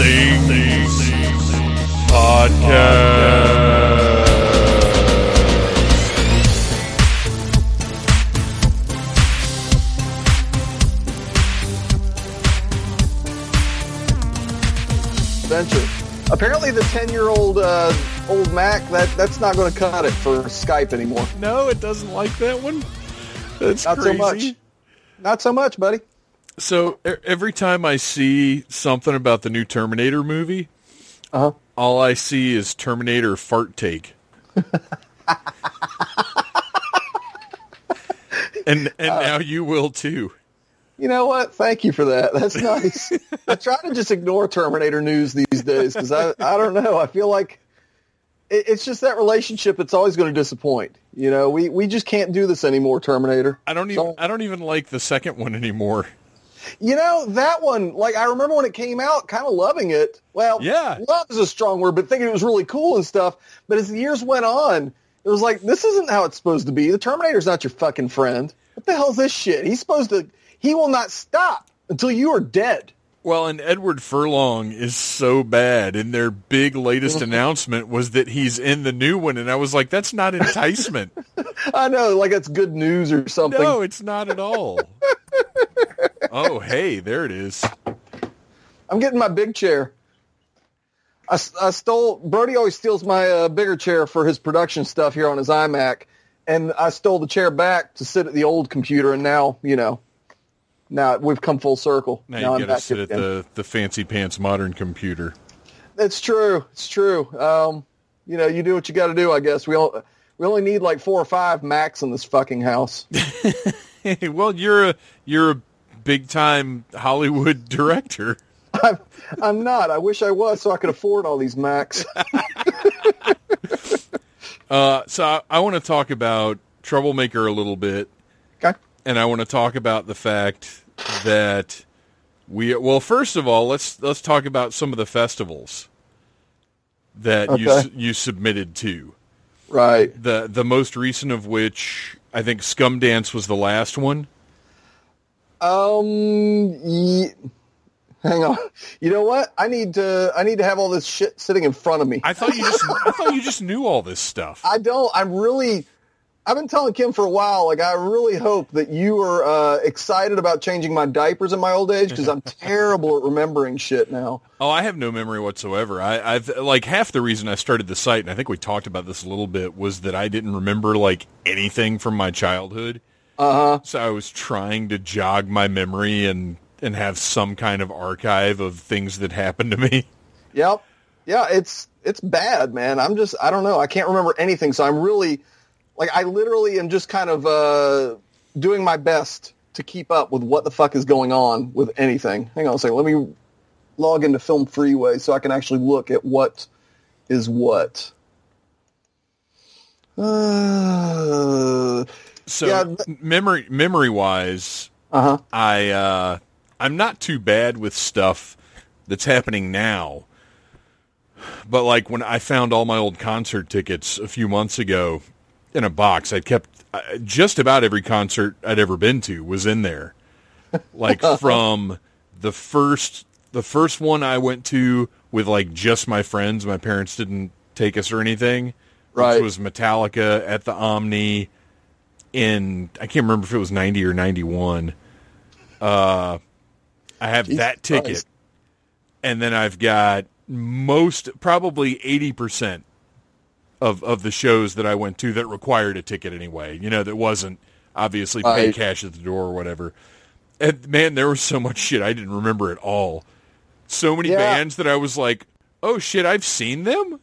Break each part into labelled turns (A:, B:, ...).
A: Needless Things Podcast.
B: adventure. Apparently, the ten-year-old uh, old Mac that that's not going to cut it for Skype anymore.
A: No, it doesn't like that one. That's
B: Not
A: crazy.
B: so much. Not so much, buddy.
A: So every time I see something about the new Terminator movie,
B: Uh huh.
A: all I see is Terminator fart take. and and now you will too.
B: You know what? Thank you for that. That's nice. I try to just ignore Terminator news these days because I I don't know. I feel like it, it's just that relationship. It's always going to disappoint. You know, we we just can't do this anymore, Terminator.
A: I don't even
B: So-
A: I don't even like the second one anymore.
B: You know that one. Like I remember when it came out, kind of loving it. Well,
A: Yeah.
B: love is a strong word, but thinking it was really cool and stuff. But as the years went on, it was like this isn't how it's supposed to be. The Terminator's not your fucking friend. What the hell's this shit? He's supposed to. He will not stop until you are dead.
A: Well, and Edward Furlong is so bad, and their big latest announcement was that he's in the new one, and I was like, that's not enticement.
B: I know, like that's good news or something.
A: no, it's not at all. oh, hey, there it is.
B: I'm getting my big chair. I, I stole. Brody always steals my uh, bigger chair for his production stuff here on his iMac, and I stole the chair back to sit at the old computer, and now you know, now we've come full circle.
A: Now, you
B: I'm
A: got to sit at the, the fancy pants modern computer.
B: It's true. It's true. Um, you know, you do what you got to do. I guess we all, we only need like four or five Macs in this fucking house.
A: well, you're a you're a big time Hollywood director.
B: I'm, I'm not. I wish I was, so I could afford all these Macs.
A: Uh, so I, I want to talk about Troublemaker a little bit.
B: okay.
A: and I want to talk about the fact that we well first of all let's let's talk about some of the festivals that you
B: Okay.
A: s- you submitted to
B: Right.
A: the the most recent of which I think Scum Dance was the last one
B: Um. Ye- hang on. You know what? I need to. I need to have all this shit sitting in front of me.
A: I thought you just I thought you just knew all this stuff
B: I don't. I'm really. I've been telling Kim for a while. Like, I really hope that you are uh, excited about changing my diapers in my old age because I'm terrible at remembering shit now.
A: oh I have no memory whatsoever I, I've like half the reason I started the site and I think we talked about this a little bit was that I didn't remember like anything from my childhood
B: Uh huh.
A: So I was trying to jog my memory and and have some kind of archive of things that happened to me.
B: Yep. Yeah. It's it's bad, man. I'm just. I don't know. I can't remember anything. So I'm really, like, I literally am just kind of uh, doing my best to keep up with what the fuck is going on with anything. Hang on a second. Let me log into Film Freeway so I can actually look at what is what. Uh
A: So
B: Yeah,
A: memory memory wise,
B: huh.
A: I uh, I'm not too bad with stuff that's happening now. But like when I found all my old concert tickets a few months ago in a box, I kept uh, just about every concert I'd ever been to was in there. Like from the first the first one I went to with like just my friends, my parents didn't take us or anything.
B: Right.
A: Which was Metallica at the Omni in I can't remember if it was 90 or 91. Uh I have
B: Jesus
A: that ticket.
B: Christ.
A: And then I've got most probably 80% of of the shows that I went to that required a ticket anyway. You know, that wasn't obviously pay
B: Right.
A: cash at the door or whatever. And man, there was so much shit I didn't remember at all. So many
B: Yeah.
A: bands that I was like, "Oh shit, I've seen them."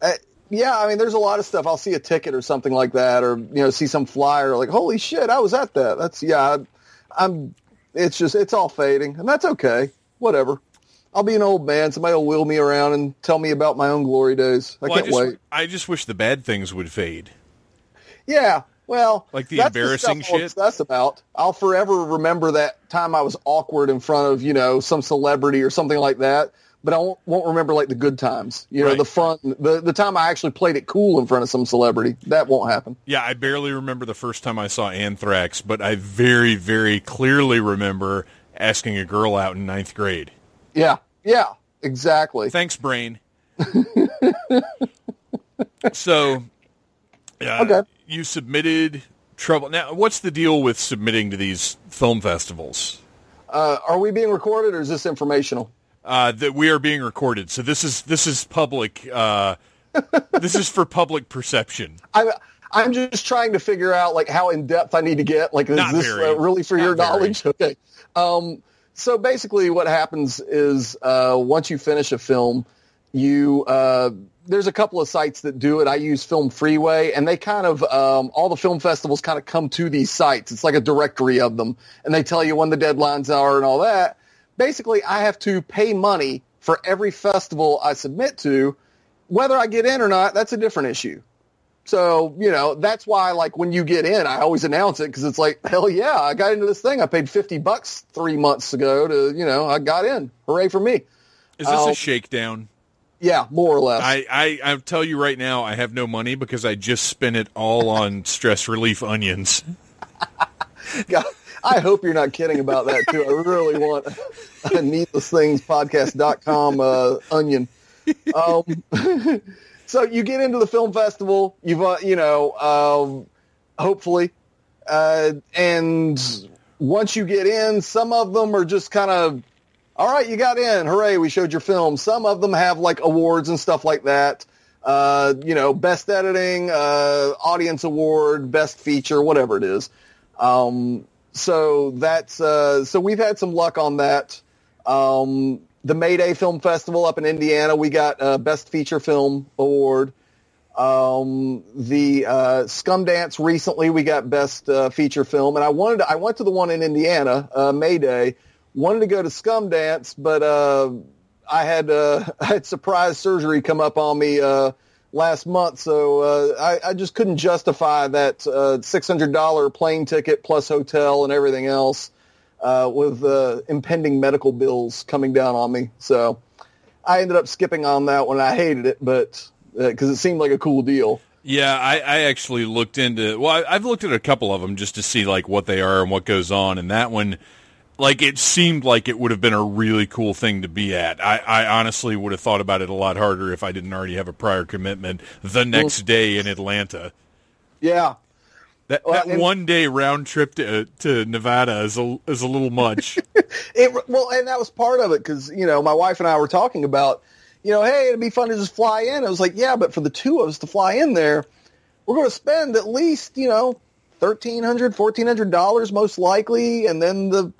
B: Uh, yeah, I mean, there's a lot of stuff. I'll see a ticket or something like that, or you know, see some flyer like, "Holy shit, I was at that." That's yeah. I, I'm. It's just it's all fading, and that's okay. Whatever. I'll be an old man. Somebody will wheel me around and tell me about my own glory days. I
A: Well,
B: can't
A: just,
B: wait.
A: I just wish the bad things would fade.
B: Yeah. Well,
A: Like the embarrassing
B: stuff
A: shit?
B: That's about. I'll forever remember that time I was awkward in front of you know some celebrity or something like that. But I won't, won't remember like the good times. You know,
A: Right.
B: the fun, the the time I actually played it cool in front of some celebrity. That won't happen.
A: Yeah, I barely remember the first time I saw Anthrax, but I very, very clearly remember asking a girl out in ninth grade.
B: Yeah, yeah, exactly.
A: Thanks, brain. so, uh,
B: Okay.
A: you submitted trouble. Now, what's the deal with submitting to these film festivals?
B: Uh, are we being recorded or is this informational?
A: Uh, that we are being recorded, so this is this is public. Uh, this is for public perception.
B: I'm I'm just trying to figure out like how in depth I need to get. Like, is
A: Not
B: this uh, really for
A: Not
B: your
A: very.
B: knowledge? Okay. Um, so basically, what happens is uh, once you finish a film, you uh, there's a couple of sites that do it. I use Film Freeway, and they kind of um, all the film festivals kind of come to these sites. It's like a directory of them, and they tell you when the deadlines are and all that. Basically, I have to pay money for every festival I submit to. Whether I get in or not, that's a different issue. So, you know, that's why, like, when you get in, I always announce it because it's like, hell yeah, I got into this thing. I paid 50 bucks three months ago to, you know, I got in. Hooray for me.
A: Is this a um, shakedown?
B: Yeah, more or less.
A: I, I I'll tell you right now, I have no money because I just spent it all on stress relief onions.
B: God, I hope you're not kidding about that, too. I really want a needlessthingspodcast.com uh, onion. Um, so you get into the film festival, you've, uh, you know, um, hopefully, uh, and once you get in, some of them are just kind of, all right, you got in, hooray, we showed your film. Some of them have like awards and stuff like that. Uh, you know, best editing, uh, audience award, best feature, whatever it is. Um, so that's uh, so we've had some luck on that. Um, the Mayday Film Festival up in Indiana, we got uh, Best Feature Film Award. Um, the uh, Scum Dance recently, we got Best uh, Feature Film, and I wanted to, I went to the one in Indiana, uh, Mayday. Wanted to go to Scum Dance, but uh, I had uh, I had surprise surgery come up on me uh, last month, so uh, I, I just couldn't justify that uh, six hundred dollar plane ticket plus hotel and everything else uh, with uh, impending medical bills coming down on me. So I ended up skipping on that one. I hated it, but because it seemed like a cool deal.
A: Yeah, I, I actually looked into. Well, I, I've looked at a couple of them just to see like what they are and what goes on, and that one, like it seemed like it would have been a really cool thing to be at. I, I honestly would have thought about it a lot harder if I didn't already have a prior commitment the next day in Atlanta.
B: Yeah,
A: That,
B: Well,
A: that one day round trip to to Nevada is a is a little much.
B: It well, and that was part of it because you know my wife and I were talking about, you know, hey, it'd be fun to just fly in. I was like, yeah, but for the two of us to fly in there, we're going to spend at least you know thirteen hundred, fourteen hundred dollars most likely, and then the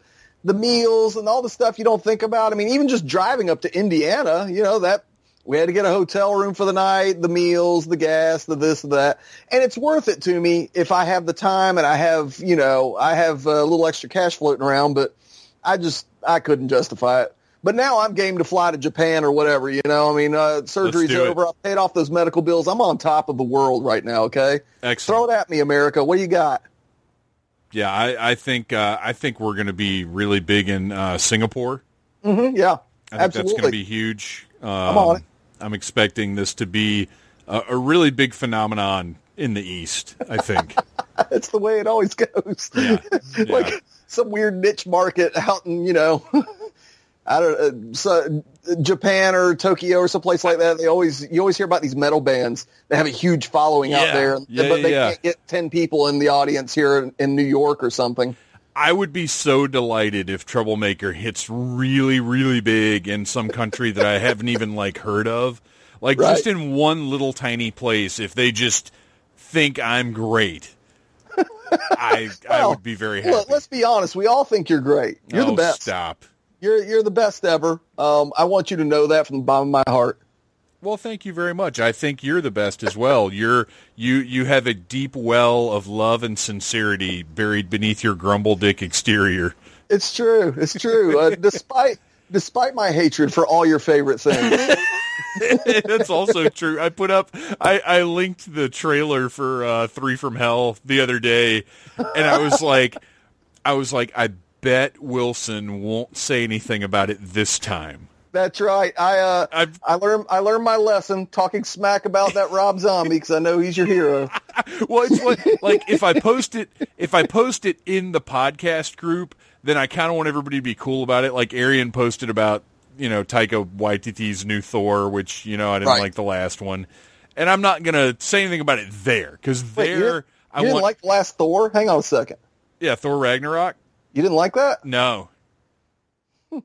B: the meals and all the stuff you don't think about. I mean, even just driving up to Indiana, you know that. We had to get a hotel room for the night, the meals, the gas, the this, the that. And it's worth it to me if I have the time and I have, you know, I have a little extra cash floating around, but I just I couldn't justify it. But now I'm game to fly to Japan or whatever. You know, I mean, uh, surgery's
A: it.
B: over. I paid off those medical bills. I'm on top of the world right now. Okay,
A: Excellent.
B: throw it at me, America. What do you got?
A: Yeah, I, I think uh, I think we're going to be really big in uh, Singapore.
B: hmm yeah,
A: I think
B: absolutely.
A: that's going to be huge. Um, I'm
B: on it.
A: I'm expecting this to be a, a really big phenomenon in the East. I think.
B: that's the way it always goes.
A: Yeah, yeah.
B: like some weird niche market out in you know, I don't uh, so, Japan or Tokyo or someplace like that. They always you always hear about these metal bands. They have a huge following out there,
A: Yeah,
B: but they
A: yeah, yeah.
B: can't get ten people in the audience here in, in New York or something.
A: I would be so delighted if Troublemaker hits really, really big in some country that I haven't even like heard of. Like
B: Right.
A: just in one little tiny place, if they just think I'm great, I I would be very happy.
B: Look, let's be honest. We all think you're great. You're
A: oh,
B: the best.
A: Stop.
B: You're you're the best ever. Um, I want you to know that from the bottom of my heart.
A: Well, thank you very much. I think you're the best as well. You're you you have a deep well of love and sincerity buried beneath your grumble dick exterior.
B: It's true. It's true. Uh, despite despite my hatred for all your favorite things.
A: That's also true. I put up I, I linked the trailer for uh, Three from Hell the other day and I was like I was like, I bet Wilson won't say anything about it this time.
B: That's right. I uh,
A: I've
B: I learned I learned my lesson talking smack about that Rob Zombie because I know he's your hero.
A: well, it's like, like if I post it, if I post it in the podcast group, then I kind of want everybody to be cool about it. Like Arian posted about, you know, Taika Waititi's new Thor, which you know I didn't
B: Right.
A: like the last one, and I'm not gonna say anything about it there because
B: Wait, you
A: there I
B: didn't
A: want,
B: like the last Thor? Hang on a second.
A: yeah, Thor Ragnarok.
B: You didn't like that?
A: No, hmm.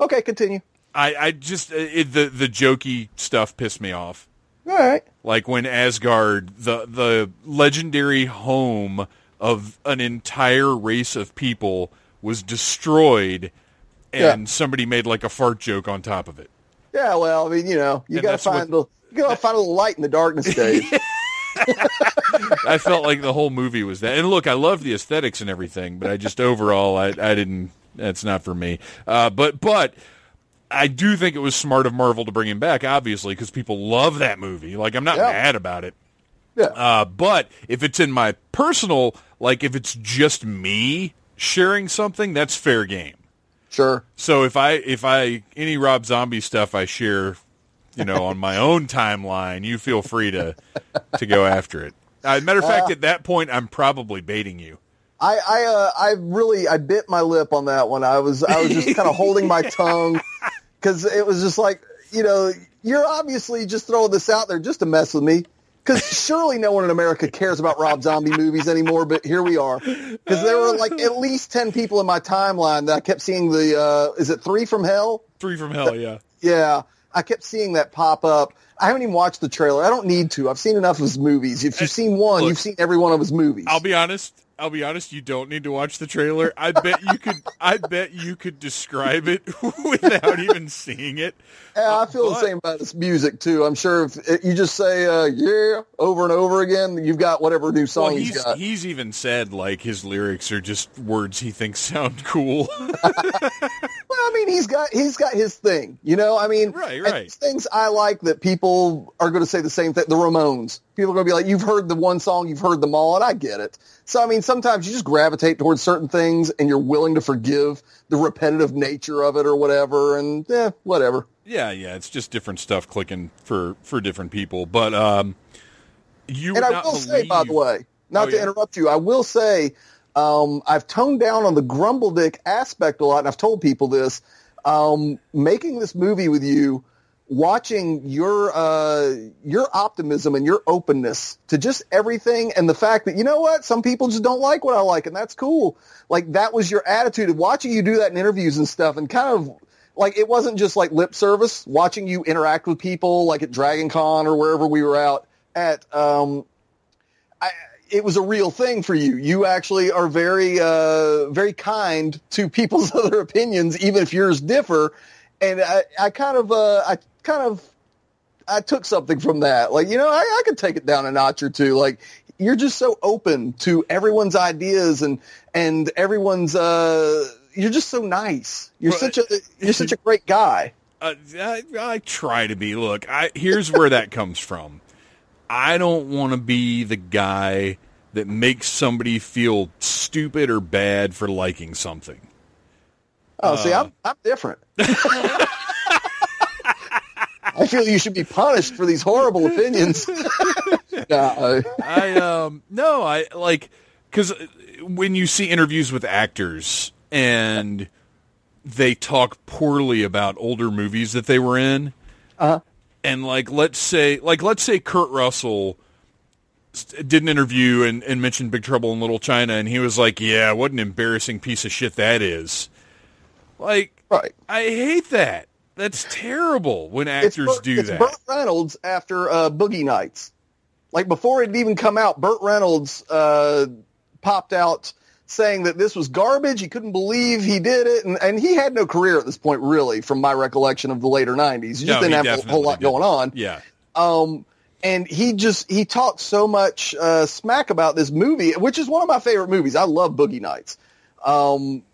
B: Okay, continue.
A: I, I just uh, it, the the jokey stuff pissed me off.
B: All right.
A: like when Asgard, the the legendary home of an entire race of people, was destroyed, and
B: Yeah.
A: somebody made like a fart joke on top of it.
B: Yeah, well, I mean, you know, you
A: And
B: gotta
A: that's what-
B: find the you gotta find a little light in the darkness, Dave.
A: I felt like the whole movie was that. And look, I love the aesthetics and everything, but I just overall, I I didn't. That's not for me. Uh, but but. I do think it was smart of Marvel to bring him back, obviously, because people love that movie. Like, I'm not
B: Yeah.
A: mad about it.
B: yeah.
A: Uh, but if it's in my personal, like if it's just me sharing something, that's fair game.
B: Sure.
A: So if I if I any Rob Zombie stuff I share, you know, on my own timeline, you feel free to to go after it. Uh, matter of fact, at that point, I'm probably baiting you.
B: I I uh, I really I bit my lip on that one. I was I was just kind of holding my tongue because it was just like you know you're obviously just throwing this out there just to mess with me. Because surely no one in America cares about Rob Zombie movies anymore, but here we are. Because there were like at least ten people in my timeline that I kept seeing the uh, is it Three from Hell?
A: Three from Hell, yeah.
B: Yeah, I kept seeing that pop up. I haven't even watched the trailer. I don't need to. I've seen enough of his movies. If you've seen one,
A: look,
B: you've seen every one of his movies.
A: I'll be honest. I'll be honest. You don't need to watch the trailer. I bet you could. I bet you could describe it without even seeing it.
B: Yeah, I feel
A: But-
B: the same about his music too. I'm sure if it, you just say uh, "yeah" over and over again, you've got whatever new song
A: Well,
B: he's
A: he's
B: got.
A: he's even said like his lyrics are just words he thinks sound cool.
B: well, I mean, he's got he's got his thing. You know, I mean,
A: Right, right.
B: things I like that people are going to say the same thing. The Ramones, people are going to be like, "You've heard the one song, you've heard them all," and I get it. So, I mean, sometimes you just gravitate towards certain things, and you're willing to forgive the repetitive nature of it or whatever, and yeah, whatever.
A: yeah, yeah, it's just different stuff clicking for for different people. But um, you
B: And I will
A: believe,
B: say, by the way, not
A: Oh,
B: to
A: yeah?
B: interrupt you, I will say um, I've toned down on the grumble dick aspect a lot, and I've told people this. Um, making this movie with you, watching your uh, your optimism and your openness to just everything, and the fact that you know what, some people just don't like what I like, and that's cool. Like that was your attitude of watching you do that in interviews and stuff, and kind of like it wasn't just like lip service. Watching you interact with people, like at Dragon Con or wherever we were out at. Um, I, it was a real thing for you. You actually are very, uh, very kind to people's other opinions, even if yours differ. And I, I kind of, uh, I kind of, I took something from that. Like, you know, I, I could take it down a notch or two. Like, you're just so open to everyone's ideas and, and everyone's, uh, you're just so nice. You're
A: Well,
B: such a, you're such a great guy.
A: Uh, I, I try to be. Look, I here's where that comes from. I don't want to be the guy that makes somebody feel stupid or bad for liking something.
B: Oh, see, I'm, I'm different. I feel you should be punished for these horrible opinions. Uh,
A: I um no, I like because when you see interviews with actors and they talk poorly about older movies that they were in,
B: Uh-huh.
A: and like let's say like let's say Kurt Russell did an interview and, and mentioned Big Trouble in Little China, and he was like, "Yeah, what an embarrassing piece of shit that is." Like,
B: right.
A: I hate that. That's terrible when actors
B: Burt,
A: do
B: it's
A: that.
B: Burt Reynolds after uh, Boogie Nights. Like before it even come out, Burt Reynolds uh, popped out saying that this was garbage. He couldn't believe he did it, and, and he had no career at this point, really, from my recollection of the later '90s. He just
A: No,
B: didn't
A: he
B: have a whole lot
A: didn't.
B: going on.
A: yeah.
B: Um, and he just he talked so much uh, smack about this movie, which is one of my favorite movies. I love Boogie Nights. Um,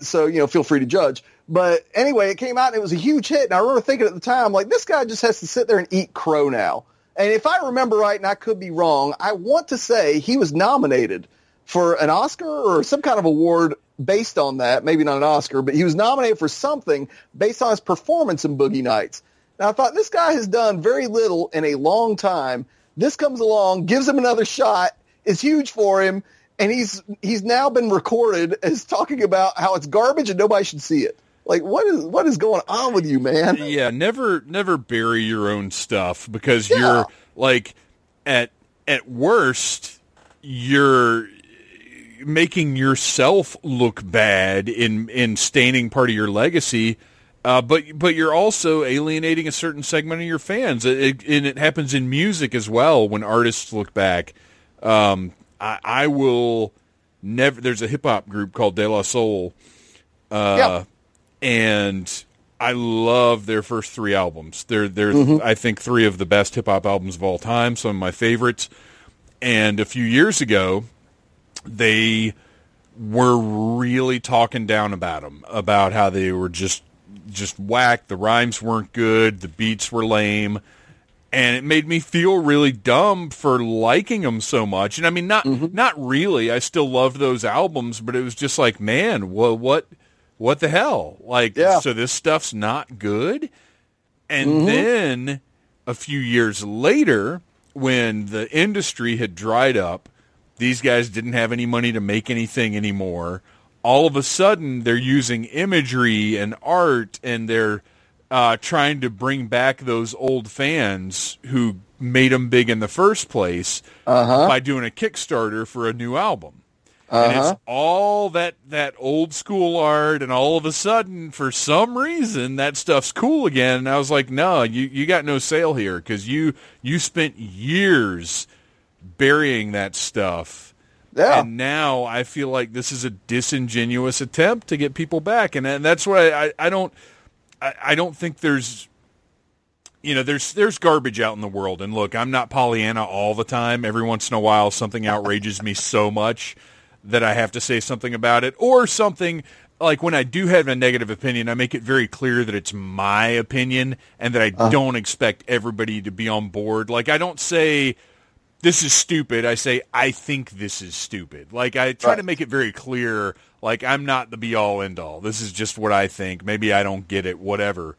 B: so you know, feel free to judge. But anyway, it came out and it was a huge hit. And I remember thinking at the time, like, this guy just has to sit there and eat crow now. And if I remember right, and I could be wrong, I want to say he was nominated for an Oscar or some kind of award based on that. Maybe not an Oscar, but he was nominated for something based on his performance in Boogie Nights. Now I thought this guy has done very little in a long time This comes along, gives him another shot, is huge for him, and he's he's now been recorded as talking about how it's garbage and nobody should see it. Like what is what is going on with you, man?
A: Yeah, never never bury your own stuff because
B: Yeah.
A: you're like at at worst you're making yourself look bad in in staining part of your legacy. Uh, but but you're also alienating a certain segment of your fans, it, it- and it happens in music as well. When artists look back, um, I, I will never. There's a hip hop group called De La Soul, uh,
B: Yeah.
A: And I love their first three albums. They're they're mm-hmm. I think three of the best hip hop albums of all time. Some of my favorites. And a few years ago, they were really talking down about them, about how they were just just whack. The rhymes weren't good. The beats were lame. And it made me feel really dumb for liking them so much. And I mean, not mm-hmm. not really. I still loved those albums, but it was just like, man, well, what what the hell? Like,
B: Yeah.
A: so this stuff's not good. And then a few years later, when the industry had dried up, these guys didn't have any money to make anything anymore. All of a sudden, they're using imagery and art, and they're uh, trying to bring back those old fans who made them big in the first place by doing a Kickstarter for a new album. And it's uh-huh. all that that old school art, and all of a sudden, for some reason, that stuff's cool again. And I was like, no, you you got no sale here because you you spent years burying that stuff.
B: Yeah.
A: And now I feel like this is a disingenuous attempt to get people back, and, and that's why I, I don't I, I don't think there's you know there's there's garbage out in the world, and look, I'm not Pollyanna all the time. Every once in a while, something outrages me so much that I have to say something about it, or something like when I do have a negative opinion, I make it very clear that it's my opinion and that I don't expect everybody to be on board. Like I don't say this is stupid. I say I think this is stupid. Like I try to make it very clear. Like I'm not the be all end all. This is just what I think. Maybe I don't get it. Whatever.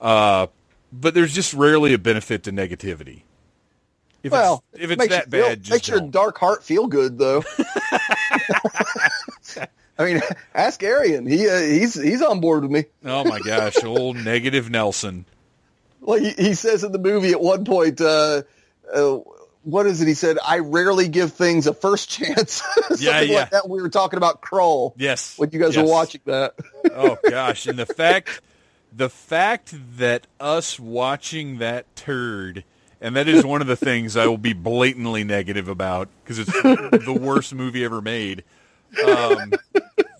A: Uh, but there's just rarely a benefit to negativity. If
B: well,
A: it's, if it's
B: makes
A: that
B: feel-
A: bad, just
B: makes your
A: don't.
B: dark heart feel good, though. I mean, ask Arian. He uh, he's he's on board with me.
A: oh my gosh, old negative Nelson.
B: Like he, he says in the movie at one point, uh, uh, what is it? He said, "I rarely give things a first chance."
A: Yeah, yeah.
B: like that. We were talking about Krull.
A: Yes,
B: when you guys
A: yes.
B: were watching that.
A: oh gosh, and the fact the fact that us watching that turd and that is one of the things I will be blatantly negative about because it's the worst movie ever made. Um,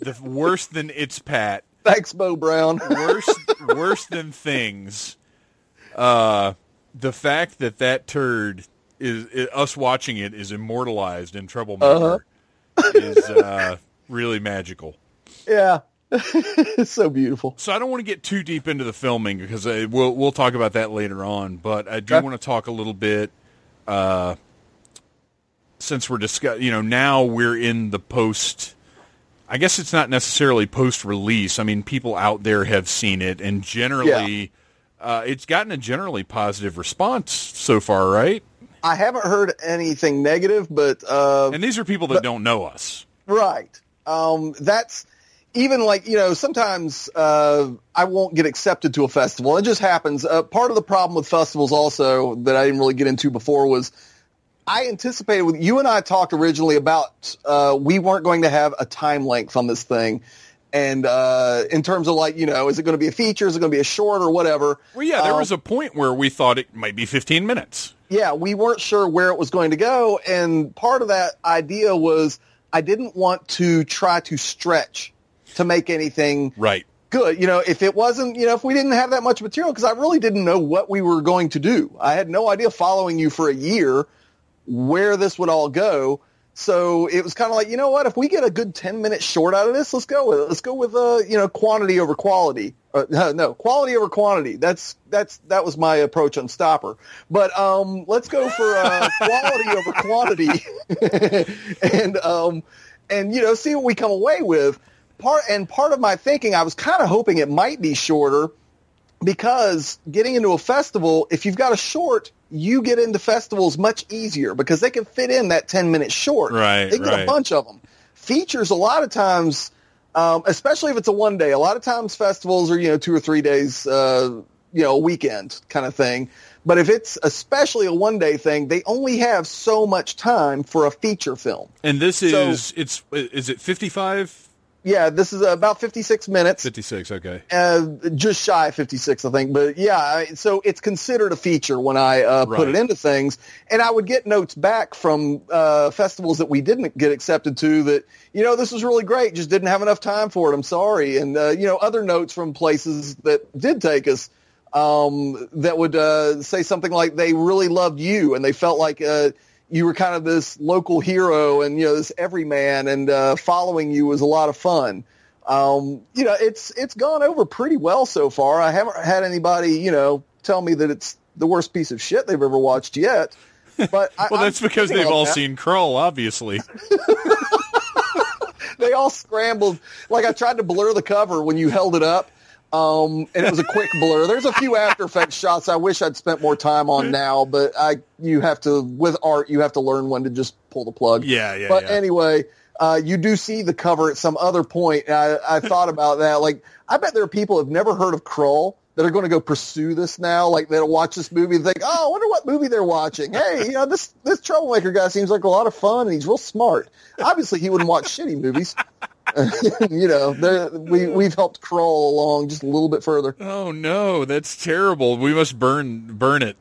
A: the worse than It's Pat,
B: Thanks, Bo Brown.
A: worse worse than things. Uh, the fact that that turd is, us watching it is immortalized in Troublemaker is uh, really magical.
B: yeah, it's so beautiful.
A: So I don't want to get too deep into the filming because I, we'll we'll talk about that later on. But I do
B: Okay.
A: want to talk a little bit, uh, since we're discuss. You know, now we're in the post. I guess it's not necessarily post release. I mean, people out there have seen it, and generally, uh, it's gotten a generally positive response so far, right?
B: I haven't heard anything negative, but uh,
A: And these are people that don't know us.
B: Right. Um, that's even like, you know, sometimes uh, I won't get accepted to a festival. It just happens. Uh, part of the problem with festivals also that I didn't really get into before was I anticipated with you and I talked originally about uh, we weren't going to have a time length on this thing. And uh, in terms of like, you know, is it going to be a feature? Is it going to be a short or whatever?
A: Well, yeah, there
B: Um,
A: was a point where we thought it might be 15 minutes.
B: yeah, we weren't sure where it was going to go, and part of that idea was I didn't want to try to stretch to make anything
A: Right.
B: good. You know, if it wasn't, you know, if we didn't have that much material, because I really didn't know what we were going to do. I had no idea following you for a year where this would all go. So it was kind of like, you know what? If we get a good ten minute short out of this, let's go with it. Let's go with uh, you know, quantity over quality. Uh, no, no, quality over quantity. That's that's that was my approach on Stopper. But um, let's go for uh, quality over quantity, and um, and you know, see what we come away with. Part and part of my thinking, I was kind of hoping it might be shorter because getting into a festival, if you've got a short, you get into festivals much easier because they can fit in that 10 minute short.
A: Right,
B: They get
A: right.
B: a bunch of them. Features a lot of times, um, especially if it's a one day, a lot of times festivals are, you know, two or three days, uh, you know, a weekend kind of thing. But if it's especially a one day thing, they only have so much time for a feature film.
A: And this
B: So-
A: is it's is it 55
B: Yeah, this is about 56 minutes.
A: 56 okay.
B: uh, just shy of 56, I think. But yeah, so it's considered a feature when I uh, put it into things. And I would get notes back from uh, festivals that we didn't get accepted to that, you know, this was really great, just didn't have enough time for it. I'm sorry. And, uh, you know, other notes from places that did take us um, that would uh, say something like they really loved you and they felt like uh, you were kind of this local hero and you know this everyman and uh, following you was a lot of fun. Um, you know, it's it's gone over pretty well so far. I haven't had anybody you know tell me that it's the worst piece of shit they've ever watched yet. But I,
A: Well,
B: I'm
A: that's because they've all
B: that.
A: seen Krull, obviously.
B: they all scrambled. Like I tried to blur the cover when you held it up, um, and it was a quick blur. There's a few After Effects shots I wish I'd spent more time on now, but I you have to with art you have to learn when to just pull the plug.
A: Yeah, yeah,
B: But
A: yeah.
B: anyway, uh, you do see the cover at some other point. And I, I thought about that. Like I bet there are people who have never heard of Krull that are going to go pursue this now. Like they'll watch this movie and think, oh, I wonder what movie they're watching. Hey, you know this this troublemaker guy seems like a lot of fun and he's real smart. Obviously, he wouldn't watch shitty movies. you know, we we've helped Krull along just a little bit further.
A: Oh no, that's terrible. We must burn burn it.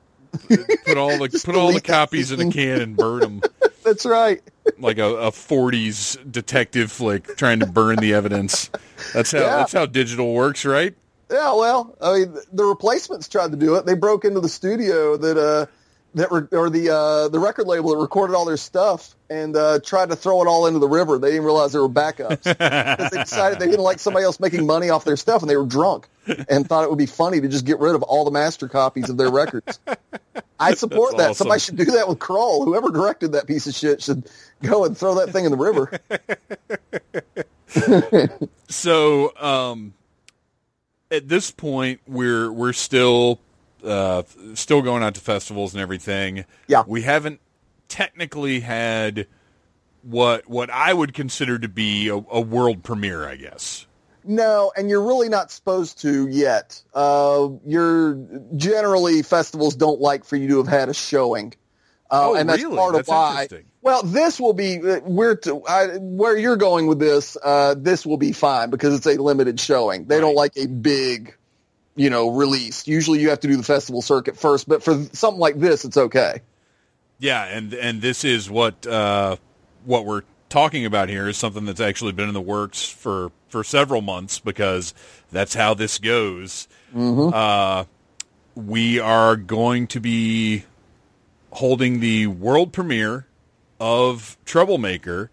A: Put all the put all the copies in a can and burn them
B: That's right.
A: like a, a 40s detective flick trying to burn the evidence. That's how
B: Yeah.
A: that's how digital works, right?
B: Yeah, well, I mean, the replacements tried to do it. They broke into the studio that uh that re- or the uh the record label that recorded all their stuff and uh tried to throw it all into the river. They didn't realize there were backups because they decided they didn't like somebody else making money off their stuff, and they were drunk and thought it would be funny to just get rid of all the master copies of their records. I support
A: That's
B: that.
A: awesome.
B: Somebody should do that with Krull. Whoever directed that piece of shit should go and throw that thing in the river.
A: So, um, at this point, we're we're still uh, still going out to festivals and everything.
B: Yeah.
A: we haven't technically had what what I would consider to be a, a world premiere, I guess.
B: No, and you're really not supposed to yet. Uh, you're generally festivals don't like for you to have had a showing, uh,
A: Oh,
B: and that's
A: really?
B: part
A: That's
B: of why.
A: interesting.
B: Well, this will be uh, we're to, I, where you're going with this. Uh, this will be fine because it's a limited showing. They don't like a big, you know, release. Usually, you have to do the festival circuit first, but for something like this, it's okay.
A: Yeah, and and this is what uh, what we're talking about here is something that's actually been in the works for for several months because that's how this goes. Uh, we are going to be holding the world premiere of Troublemaker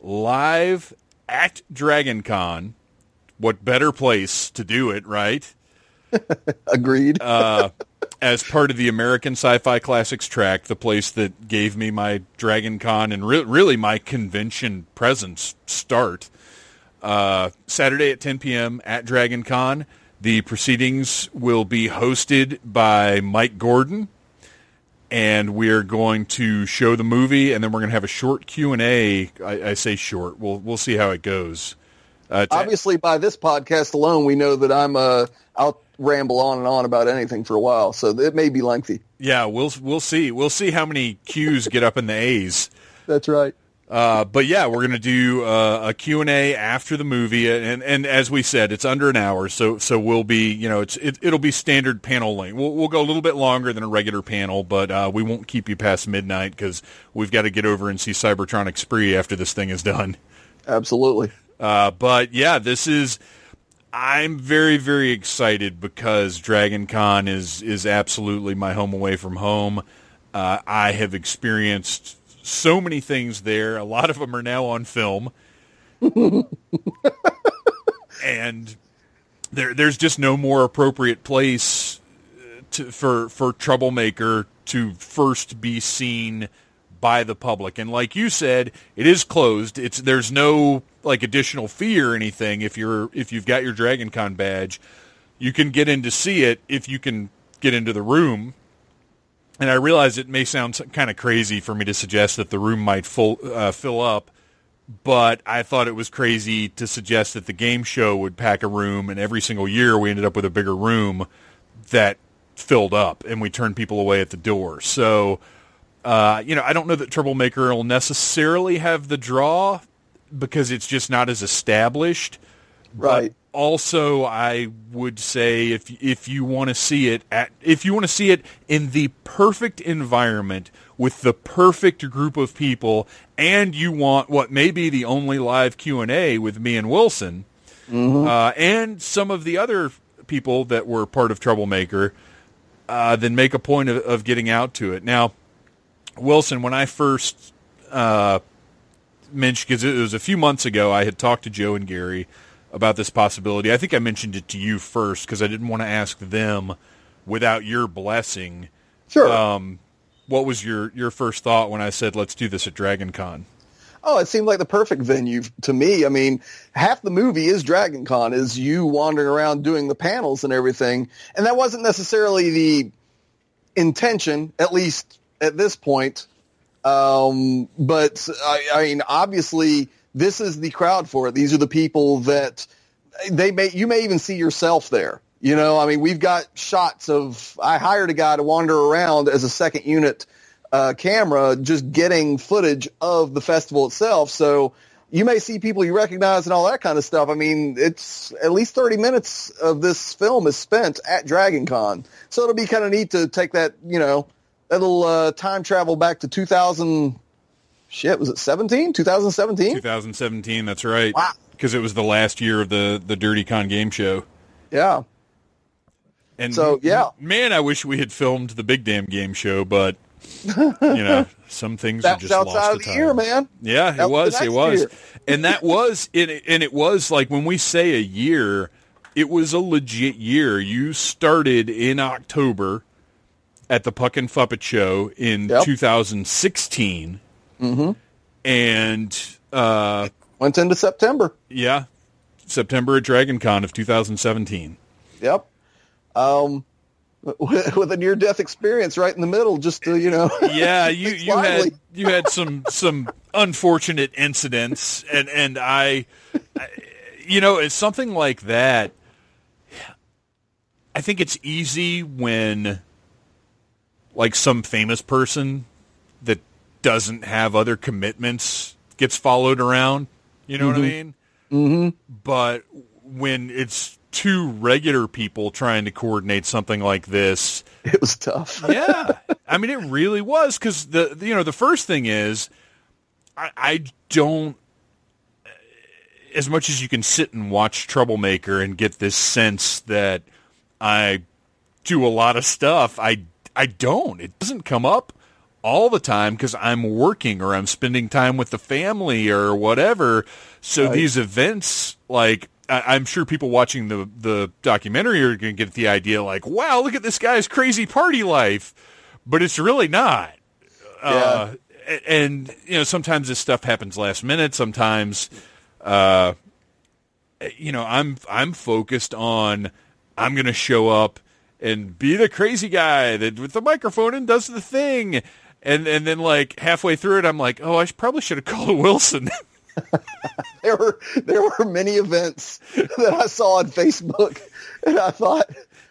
A: live at DragonCon. What better place to do it, right?
B: Agreed.
A: Uh, as part of the American Sci-Fi Classics track, the place that gave me my Dragon Con and re- really my convention presence start. Uh, Saturday at 10 p.m. at Dragon Con. The proceedings will be hosted by Mike Gordon, and we're going to show the movie, and then we're going to have a short Q and A. I, I say short. We'll we'll see how it goes. Uh, to-
B: Obviously, by this podcast alone, we know that I'm uh, I'll ramble on and on about anything for a while, so it may be lengthy.
A: yeah, we'll we'll see. We'll see how many Q's get up in the A's.
B: That's right.
A: Uh, but yeah, we're gonna do uh, a Q and A after the movie, and and as we said, it's under an hour, so so we'll be you know it's it, it'll be standard panel length. We'll we'll go a little bit longer than a regular panel, but uh, we won't keep you past midnight because we've got to get over and see Cybertronic Spree after this thing is done.
B: Absolutely.
A: Uh, but yeah, this is. I'm very very excited because Dragon Con is is absolutely my home away from home. Uh, I have experienced so many things there. A lot of them are now on film, and there there's just no more appropriate place uh, to, for for Troublemaker to first be seen by the public. And like you said, it is closed. It's there's no like additional fee or anything if you're if you've got your Dragon Con badge. you can get in to see it if you can get into the room. And I realize it may sound kind of crazy for me to suggest that the room might full, uh, fill up, but I thought it was crazy to suggest that the game show would pack a room, and every single year we ended up with a bigger room that filled up, and we turned people away at the door. So, uh, you know, I don't know that Troublemaker will necessarily have the draw because it's just not as established.
B: Right.
A: But also, I would say if if you want to see it at if you want to see it in the perfect environment with the perfect group of people, and you want what may be the only live Q and A with me and Wilson, uh, and some of the other people that were part of Troublemaker, uh, then make a point of, of getting out to it. Now, Wilson, when I first uh, mentioned, because it was a few months ago, I had talked to Joe and Gary about this possibility. I think I mentioned it to you first because I didn't want to ask them without your blessing.
B: Sure.
A: Um, what was your, your first thought when I said let's do this at Dragon Con?
B: Oh, it seemed like the perfect venue to me. I mean, half the movie is Dragon Con, is you wandering around doing the panels and everything. And that wasn't necessarily the intention, at least at this point. Um, but I, I mean, obviously, this is the crowd for it. These are the people that they may. You may even see yourself there. You know, I mean, we've got shots of. I hired a guy to wander around as a second unit uh, camera, just getting footage of the festival itself. So you may see people you recognize and all that kind of stuff. I mean, it's at least 30 minutes of this film is spent at Dragon Con. So it'll be kind of neat to take that, you know, that little uh, time travel back to 2000. Shit, was it 17? 2017?
A: 2017, that's right.
B: Wow.
A: Because it was the last year of the, the Dirty Con game show.
B: Yeah.
A: And
B: So, yeah.
A: man, I wish we had filmed the Big Damn Game Show, but you know, some things are
B: That was
A: just
B: outside
A: lost
B: of the
A: time.
B: year, man.
A: Yeah,
B: That
A: it
B: was
A: was. It was,
B: year.
A: and that was it. And it was like when we say a year, it was a legit year. You started in October at the Puck and Fuppet Show in
B: Yep.
A: 2016, mm-hmm. and uh,
B: Went into September.
A: yeah, September at Dragon Con of 2017.
B: Yep. Um, with, with a near death experience right in the middle, just to, you know.
A: yeah, you you had you had some some unfortunate incidents, and and I, I- you know, it's something like that. I think it's easy when, like, some famous person that doesn't have other commitments gets followed around. You know what I mean? Mm-hmm. But when it's two regular people trying to coordinate something like this,
B: it was tough.
A: yeah, I mean, it really was because the, the you know the first thing is I, I don't as much as you can sit and watch Troublemaker and get this sense that I do a lot of stuff. I I don't. It doesn't come up all the time because I'm working or I'm spending time with the family or whatever. So these events, like I, I'm sure people watching the the documentary are going to get the idea, like, wow, look at this guy's crazy party life, but it's really not. Uh, and you know, sometimes this stuff happens last minute. Sometimes, uh, you know, I'm I'm focused on I'm going to show up and be the crazy guy that with the microphone and does the thing. And and then like halfway through it, I'm like, oh, I probably should have called Wilson.
B: There were there were many events that I saw on Facebook, and I thought,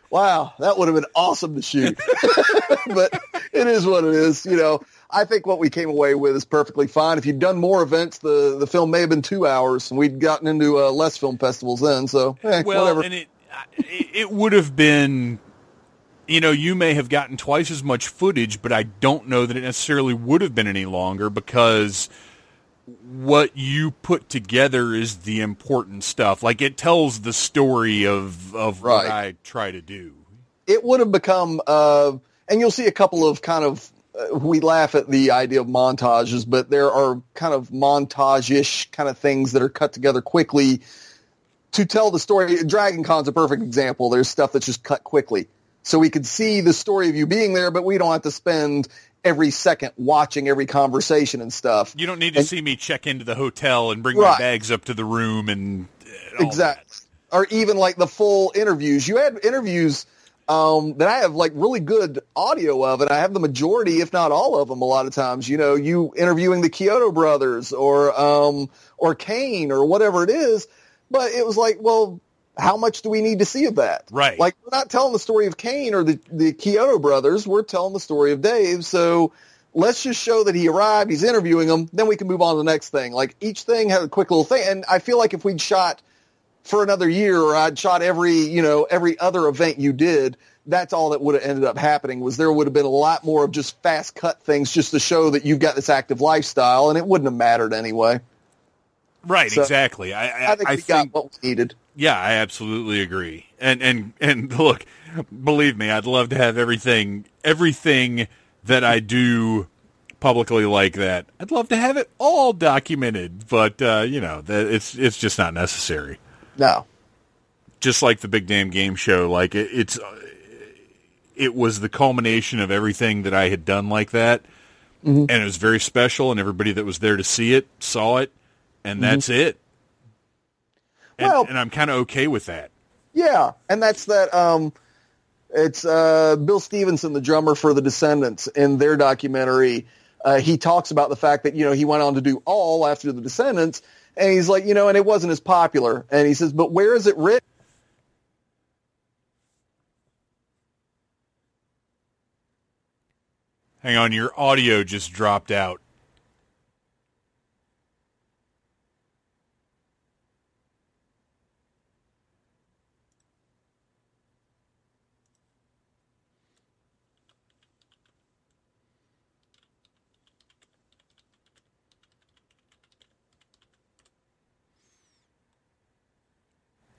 B: wow, that would have been awesome to shoot. but it is what it is. You know, I think what we came away with is perfectly fine. If you'd done more events, the the film may have been two hours, and we'd gotten into uh, less film festivals then. So eh,
A: well,
B: whatever.
A: and it it would have been. You know, you may have gotten twice as much footage, but I don't know that it necessarily would have been any longer because what you put together is the important stuff. Like it tells the story of of what I try to do.
B: it would have become, uh, and you'll see a couple of kind of, uh, we laugh at the idea of montages, but there are kind of montage-ish kind of things that are cut together quickly to tell the story. Dragon Con's a perfect example. There's stuff that's just cut quickly. So we could see the story of you being there, but we don't have to spend every second watching every conversation and stuff.
A: You don't need to see me check into the hotel and bring
B: Right.
A: my bags up to the room and uh,
B: Exactly. or even like the full interviews. You had interviews um, that I have like really good audio of, and I have the majority, if not all of them, a lot of times. You know, you interviewing the Kyoto brothers or um, or Kane or whatever it is, but it was like, well, how much do we need to see of that?
A: Right.
B: Like we're not telling the story of Kane or the the Chiodo brothers. We're telling the story of Dave. So let's just show that he arrived. He's interviewing them. Then we can move on to the next thing. Like each thing had a quick little thing, and I feel like if we'd shot for another year or I'd shot every, you know, every other event you did, that's all that would have ended up happening was there would have been a lot more of just fast cut things just to show that you've got this active lifestyle and it wouldn't have mattered anyway.
A: Right,
B: So,
A: exactly. I, I,
B: I think
A: I
B: we
A: think,
B: got what we needed.
A: Yeah, I absolutely agree. And and and look, believe me, I'd love to have everything everything that I do publicly like that. I'd love to have it all documented, but uh, you know, that it's it's just not necessary.
B: No.
A: just like the big damn game show like it, it's it was the culmination of everything that i had done like that and it was very special and everybody that was there to see it saw it and that's it and,
B: Well-
A: and i'm kind of okay with that
B: Yeah, and that's that. Um, it's uh, Bill Stevenson, the drummer for the Descendents, in their documentary. Uh, he talks about the fact that you know he went on to do all after the Descendents, and he's like, you know, and it wasn't as popular. And he says, but where is it written?
A: hang on your audio just dropped out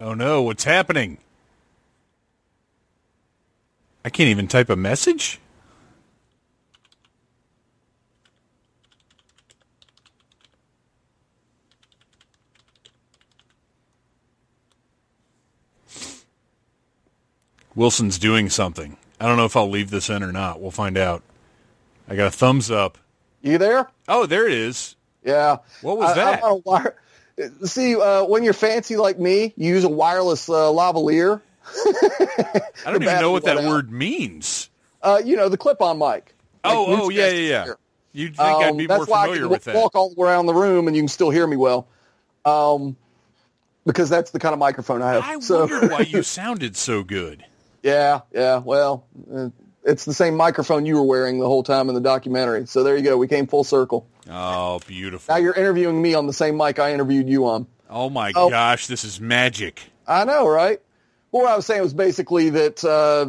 A: Oh no, what's happening? I can't even type a message? Wilson's doing something. I don't know if I'll leave this in or not. We'll find out. I got a thumbs up.
B: You there?
A: Oh, there it is.
B: Yeah.
A: What was
B: I-
A: that?
B: I'm on a wire. See, uh, when you're fancy like me, you use a wireless uh, lavalier.
A: I don't even know what that
B: out.
A: word means.
B: Uh, you know, the clip-on mic.
A: Oh,
B: Like
A: oh, yeah, yeah, yeah.
B: here.
A: You'd think I'd
B: Um,
A: be
B: that's
A: more familiar
B: can
A: with that.
B: walk all around the room and you can still hear me well. Um, because that's the kind of microphone I have.
A: I
B: so
A: wondered why you sounded so good.
B: yeah, yeah. Well, uh, it's the same microphone you were wearing the whole time in the documentary. So there you go. We came full circle.
A: Oh, beautiful.
B: Now you're interviewing me on the same mic I interviewed you on.
A: Oh my
B: Oh.
A: gosh, this is magic.
B: I know, right? Well, what I was saying was basically that uh,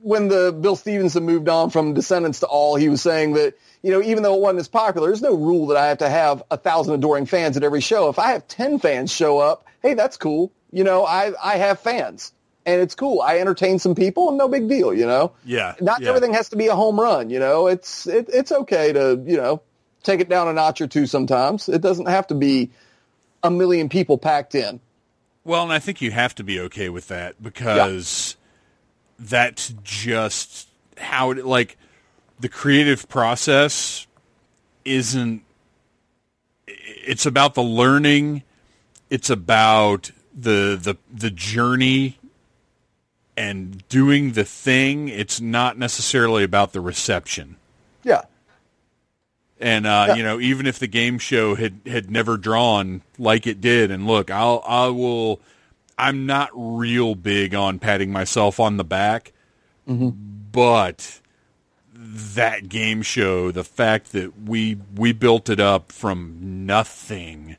B: when the Bill Stevenson moved on from Descendents to All, he was saying that you know even though it wasn't as popular, there's no rule that I have to have a thousand adoring fans at every show. If I have ten fans show up, hey, that's cool. You know, I I have fans, and it's cool. I entertain some people, and no big deal. You know,
A: Yeah.
B: not
A: yeah.
B: everything has to be a home run. You know, it's it, it's okay to you know take it down a notch or two sometimes. It doesn't have to be a million people packed in.
A: Well, and I think you have to be okay with that because that's just how it like the creative process isn't it's about the learning, it's about the the the journey and doing the thing. It's not necessarily about the reception.
B: Yeah.
A: And uh,
B: Yeah.
A: you know, even if the game show had had never drawn like it did, and look, I'll I will. I'm not real big on patting myself on the back, but that game show, the fact that we we built it up from nothing,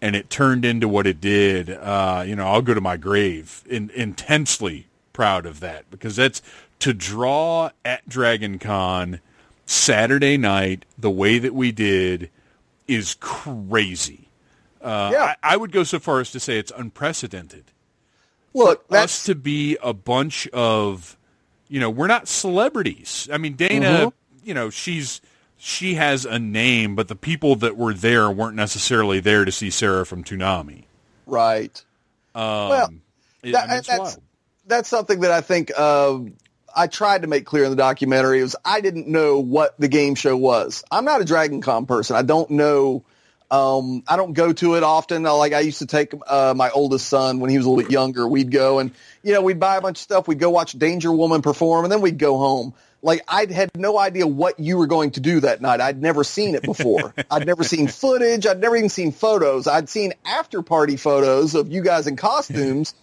A: and it turned into what it did, uh, you know, I'll go to my grave in, intensely proud of that because that's to draw at Dragon Con Saturday night the way that we did is crazy. Uh,
B: Yeah.
A: I, I would go so far as to say it's unprecedented.
B: Look,
A: us
B: that's
A: to be a bunch of, you know, we're not celebrities. I mean, Dana, you know, she's she has a name, but the people that were there weren't necessarily there to see Sarah from Toonami.
B: right.
A: Um,
B: Well,
A: it-
B: that-
A: I mean,
B: that's-
A: wild.
B: That's something that I think uh, I tried to make clear in the documentary. Was I didn't know what the game show was. I'm not a Dragon Con person. I don't know Um, I don't go to it often. Like I used to take uh, my oldest son when he was a little bit younger. We'd go and you know we'd buy a bunch of stuff. We'd go watch Danger Woman perform, and then we'd go home. Like I had no idea what you were going to do that night. I'd never seen it before. I'd never seen footage. I'd never even seen photos. I'd seen after party photos of you guys in costumes,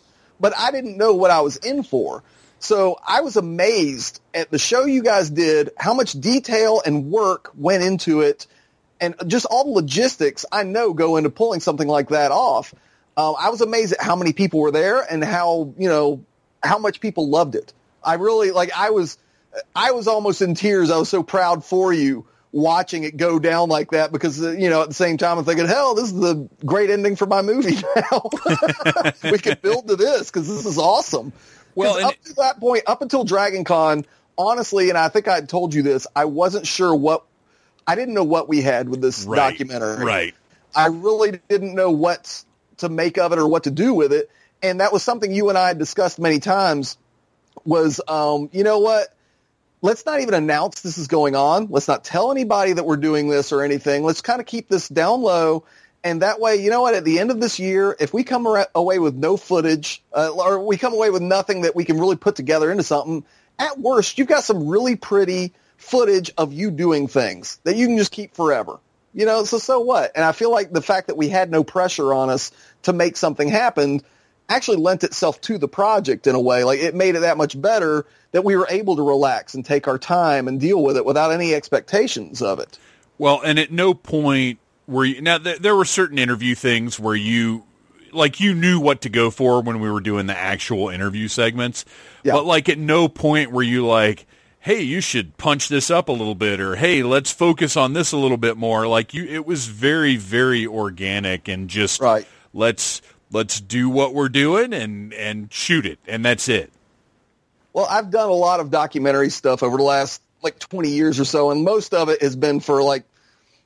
B: but I didn't know what I was in for. So I was amazed at the show you guys did, how much detail and work went into it, and just all the logistics I know go into pulling something like that off. Uh, I was amazed at how many people were there and how you know how much people loved it. I really like. I was I was almost in tears. I was so proud for you watching it go down like that because uh, you know at the same time I'm thinking, hell, this is the great ending for my movie now. we could build to this because this is awesome.
A: Well,
B: up to that point, up until Dragon Con, honestly, and I think I told you this, I wasn't sure what I didn't know what we had with this
A: Right,
B: documentary.
A: Right.
B: I really didn't know what to make of it or what to do with it. And that was something you and I had discussed many times was, um, you know what? Let's not even announce this is going on. Let's not tell anybody that we're doing this or anything. Let's kind of keep this down low. And that way, you know what? At the end of this year, if we come ar- away with no footage, uh, or we come away with nothing that we can really put together into something, at worst, you've got some really pretty footage of you doing things that you can just keep forever. You know, so so what? And I feel like the fact that we had no pressure on us to make something happen actually lent itself to the project in a way. Like it made it that much better that we were able to relax and take our time and deal with it without any expectations of it.
A: Well, and at no point were you now th- there were certain interview things where you like you knew what to go for when we were doing the actual interview segments.
B: Yeah.
A: But like at no point were you like, "Hey, you should punch this up a little bit," or "Hey, let's focus on this a little bit more." Like you, it was very, very organic and just
B: Right.
A: let's let's do what we're doing and and shoot it, and that's it.
B: Well, I've done a lot of documentary stuff over the last like 20 years or so, and most of it has been for like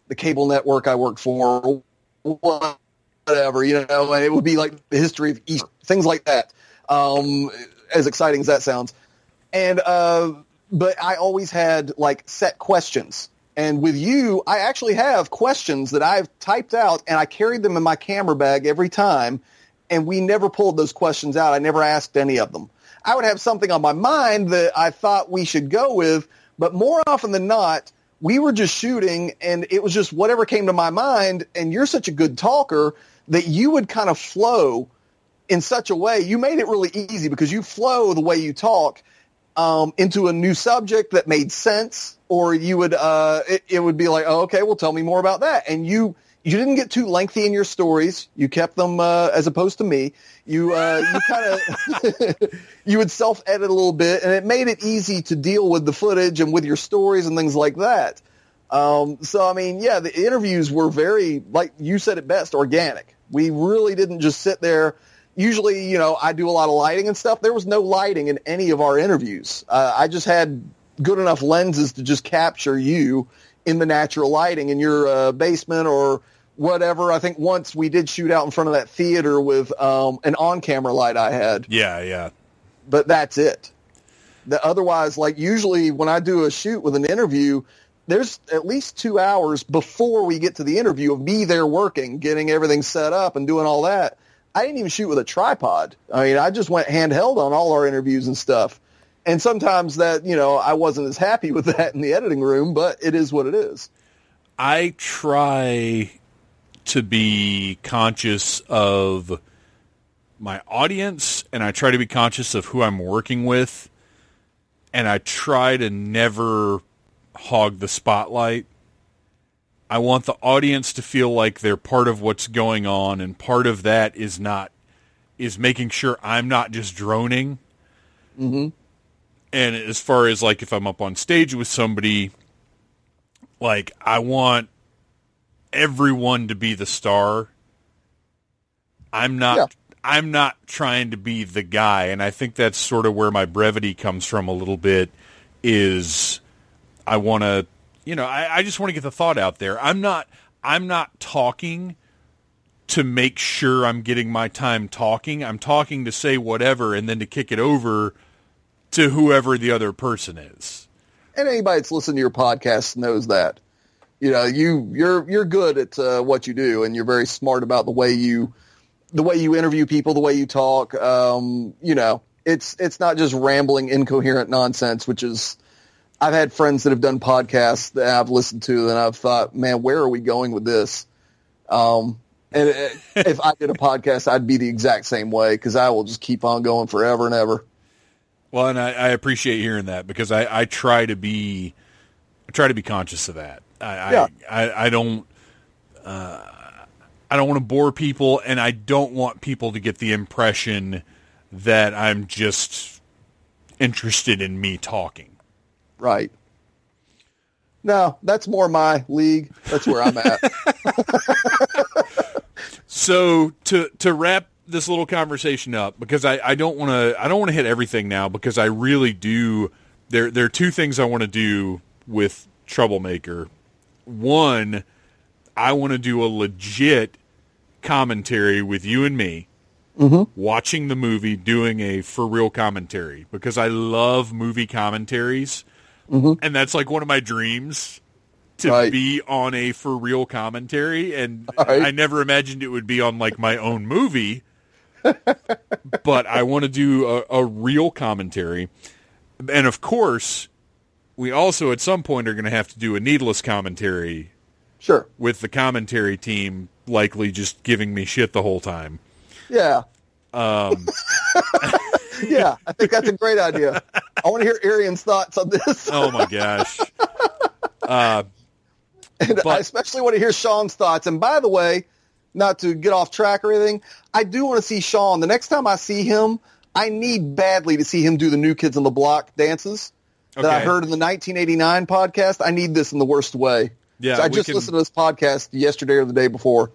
B: the cable network I worked for, whatever, you know, and it would be like the history of East, things like that. Um, as exciting as that sounds. And, uh, but I always had like set questions. And with you, I actually have questions that I've typed out and I carried them in my camera bag every time. And we never pulled those questions out. I never asked any of them. I would have something on my mind that I thought we should go with, but more often than not, we were just shooting and it was just whatever came to my mind. And you're such a good talker that you would kind of flow in such a way. You made it really easy because you flow the way you talk um, into a new subject that made sense, or you would uh, it, it would be like, oh, okay, well, tell me more about that. And you you didn't get too lengthy in your stories. You kept them uh, as opposed to me. You uh, you kind of you would self edit a little bit, and it made it easy to deal with the footage and with your stories and things like that. Um, so I mean, yeah, the interviews were very, like you said it best, organic. We really didn't just sit there. Usually, you know, I do a lot of lighting and stuff. There was no lighting in any of our interviews. Uh, I just had good enough lenses to just capture you in the natural lighting in your uh, basement or whatever. I think once we did shoot out in front of that theater with um, an on-camera light I had
A: Yeah, yeah.
B: but that's it. The, otherwise, like usually when I do a shoot with an interview, there's at least two hours before we get to the interview of me there working, getting everything set up and doing all that. I didn't even shoot with a tripod. I mean, I just went handheld on all our interviews and stuff. And sometimes that, you know, I wasn't as happy with that in the editing room, but it is what it is.
A: I try to be conscious of my audience and I try to be conscious of who I'm working with and I try to never hog the spotlight. I want the audience to feel like they're part of what's going on and part of that is not is making sure I'm not just droning. Mm-hmm. And as far as like if I'm up on stage with somebody like I want everyone to be the star. I'm not
B: Yeah.
A: I'm not trying to be the guy and I think that's sort of where my brevity comes from a little bit is I want to you know I, I just want to get the thought out there. I'm not I'm not talking to make sure I'm getting my time talking. I'm talking to say whatever and then to kick it over to whoever the other person is.
B: And anybody that's listened to your podcast knows that. You know, you you're you're good at uh, what you do, and you're very smart about the way you the way you interview people, the way you talk. Um, you know, it's it's not just rambling, incoherent nonsense, which is. I've had friends that have done podcasts that I've listened to, and I've thought, man, where are we going with this? Um, and it, if I did a podcast, I'd be the exact same way because I will just keep on going forever and ever.
A: Well, and I, I appreciate hearing that because I, I try to be, I try to be conscious of that. I,
B: Yeah.
A: I, I, don't, uh, I don't want to bore people, and I don't want people to get the impression that I'm just interested in me talking.
B: Right. No, that's more my league. That's where I'm at.
A: So to to wrap this little conversation up, because I, I don't want to I don't want to hit everything now because I really do. There there are two things I want to do with Troublemaker. One, I want to do a legit commentary with you and me, mm-hmm. watching the movie, doing a for real commentary because I love movie commentaries, mm-hmm. and that's like one of my dreams to
B: Right.
A: be on a for real commentary and
B: Right.
A: I never imagined it would be on like my own movie. But I want to do a, a real commentary. And of course we also at some point are going to have to do a needless commentary
B: Sure.
A: with the commentary team likely just giving me shit the whole time
B: Yeah.
A: um,
B: Yeah. I think that's a great idea. I want to hear Arian's thoughts on this.
A: oh my gosh uh,
B: And
A: But-
B: I especially want to hear Sean's thoughts. And by the way, not to get off track or anything, I do want to see Sean. The next time I see him, I need badly to see him do the New Kids on the Block dances that I heard in the 1989 podcast. I need this in the worst way.
A: Yeah,
B: So I just
A: can-
B: listened to this podcast yesterday or the day before.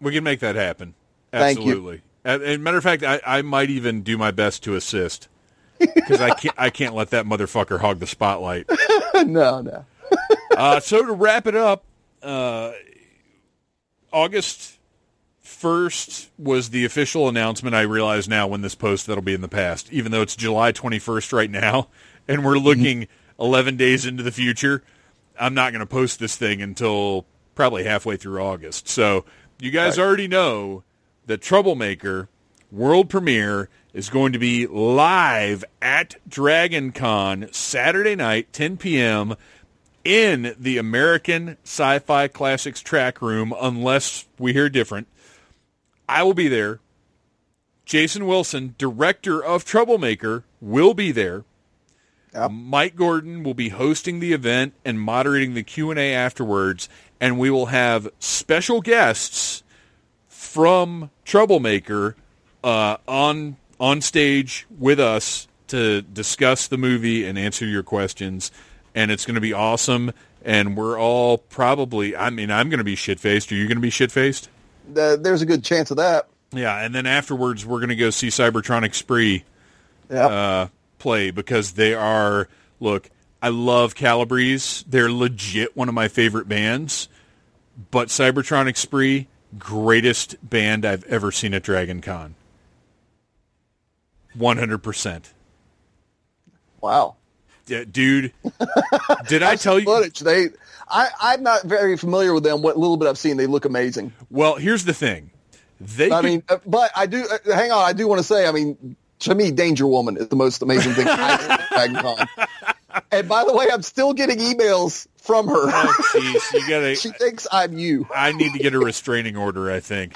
A: we can make that happen
B: Thank you.
A: absolutely and, and matter of fact I, I might even do my best to assist because I can't I can't let that motherfucker hog the spotlight
B: no, no.
A: Uh, so to wrap it up, uh, August first was the official announcement. I realize now when this post that'll be in the past, even though it's July twenty first right now, and we're looking eleven days into the future. I'm not going to post this thing until probably halfway through August. So you guys already know that Troublemaker world premiere is going to be live at Dragon Con Saturday night, 10 p.m. in the American Sci-Fi Classics track room, unless we hear different. I will be there. Jason Wilson, director of Troublemaker, will be there.
B: Yep.
A: Mike Gordon will be hosting the event and moderating the Q&A afterwards, and we will have special guests from Troublemaker uh, on on stage with us to discuss the movie and answer your questions, and it's going to be awesome. And we're all probably, I mean, I'm going to be shit faced. Are you going to be shit faced?
B: Uh, there's a good chance of that.
A: Yeah, and then afterwards we're going to go see Cybertronic Spree
B: Yeah.
A: uh, play because they are look. I love Calabrese. They're legit one of my favorite bands. But Cybertronic Spree, greatest band I've ever seen at Dragon Con. One hundred percent,
B: wow.
A: Yeah, dude. Did I tell you?
B: Footage. They, I, I'm not very familiar with them. What little bit I've seen, they look amazing.
A: Well, here's the thing. They
B: I mean, but I do. Uh, hang on, I do want to say. I mean, to me, Danger Woman is the most amazing thing I've heard at Dragon Con. And by the way, I'm still getting emails from her.
A: oh, jeez, you gotta.
B: she thinks I'm you.
A: I need to get a restraining order. I think.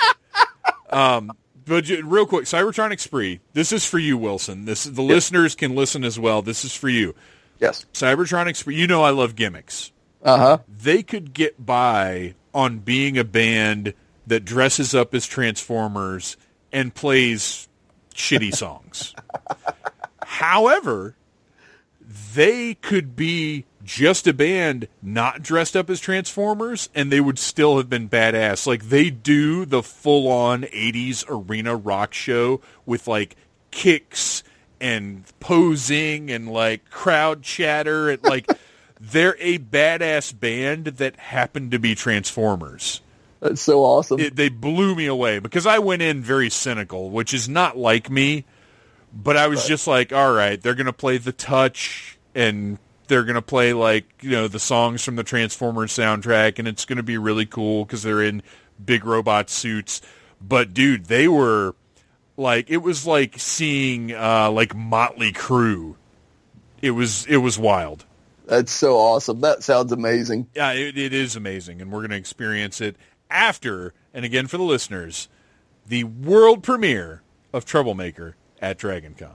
A: Um, but j- real quick, Cybertronic Spree. This is for you, Wilson. This the listeners can listen as well. This is for you.
B: Yes.
A: Cybertronic Spree. You know I love gimmicks.
B: Uh huh.
A: They could get by on being a band that dresses up as Transformers and plays shitty songs. However, they could be just a band not dressed up as Transformers and they would still have been badass. Like they do the full on 80s arena rock show with like kicks and posing and like crowd chatter and like they're a badass band that happened to be Transformers
B: That's so awesome.
A: it, they blew me away because I went in very cynical, which is not like me. But I was just like, all right, they're going to play the touch and they're gonna play like you know the songs from the Transformers soundtrack, and it's gonna be really cool because they're in big robot suits. But dude, they were like it was like seeing uh, like Motley Crue. It was it was wild.
B: That's so awesome. That sounds amazing.
A: Yeah, it, it is amazing, and we're going to experience it after. And again, for the listeners, the world premiere of Troublemaker at DragonCon.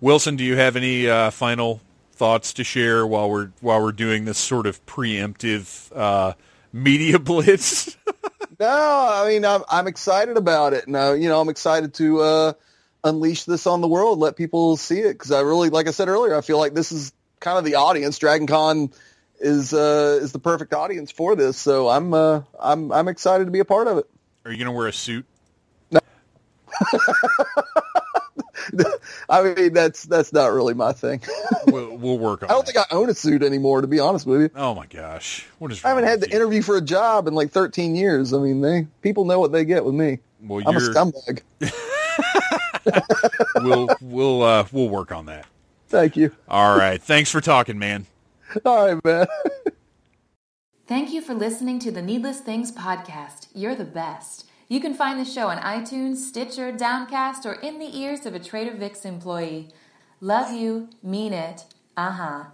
A: Wilson, do you have any uh, final thoughts to share while we're while we're doing this sort of preemptive uh, media blitz?
B: no, I mean I'm I'm excited about it. No, you know I'm excited to uh, unleash this on the world, let people see it because I really, like I said earlier, I feel like this is kind of the audience. Dragon Con is uh, is the perfect audience for this. So I'm uh, I'm I'm excited to be a part of it.
A: Are you going to wear a suit?
B: No. I mean that's that's not really my thing.
A: we'll, we'll, work on.
B: I don't
A: that.
B: think I own a suit anymore, to be honest with you.
A: Oh my gosh, what is?
B: I haven't had
A: to
B: interview for a job in like 13 years. I mean, they people know what they get with me. Well, I'm a scumbag.
A: we'll we'll uh, we'll work on that.
B: Thank you.
A: All right. Thanks for talking, man.
B: All right, man.
C: Thank you for listening to the Needless Things podcast. You're the best. You can find the show on iTunes, Stitcher, Downcast, or in the ears of a Trader Vic's employee. Love you, mean it. Uh huh.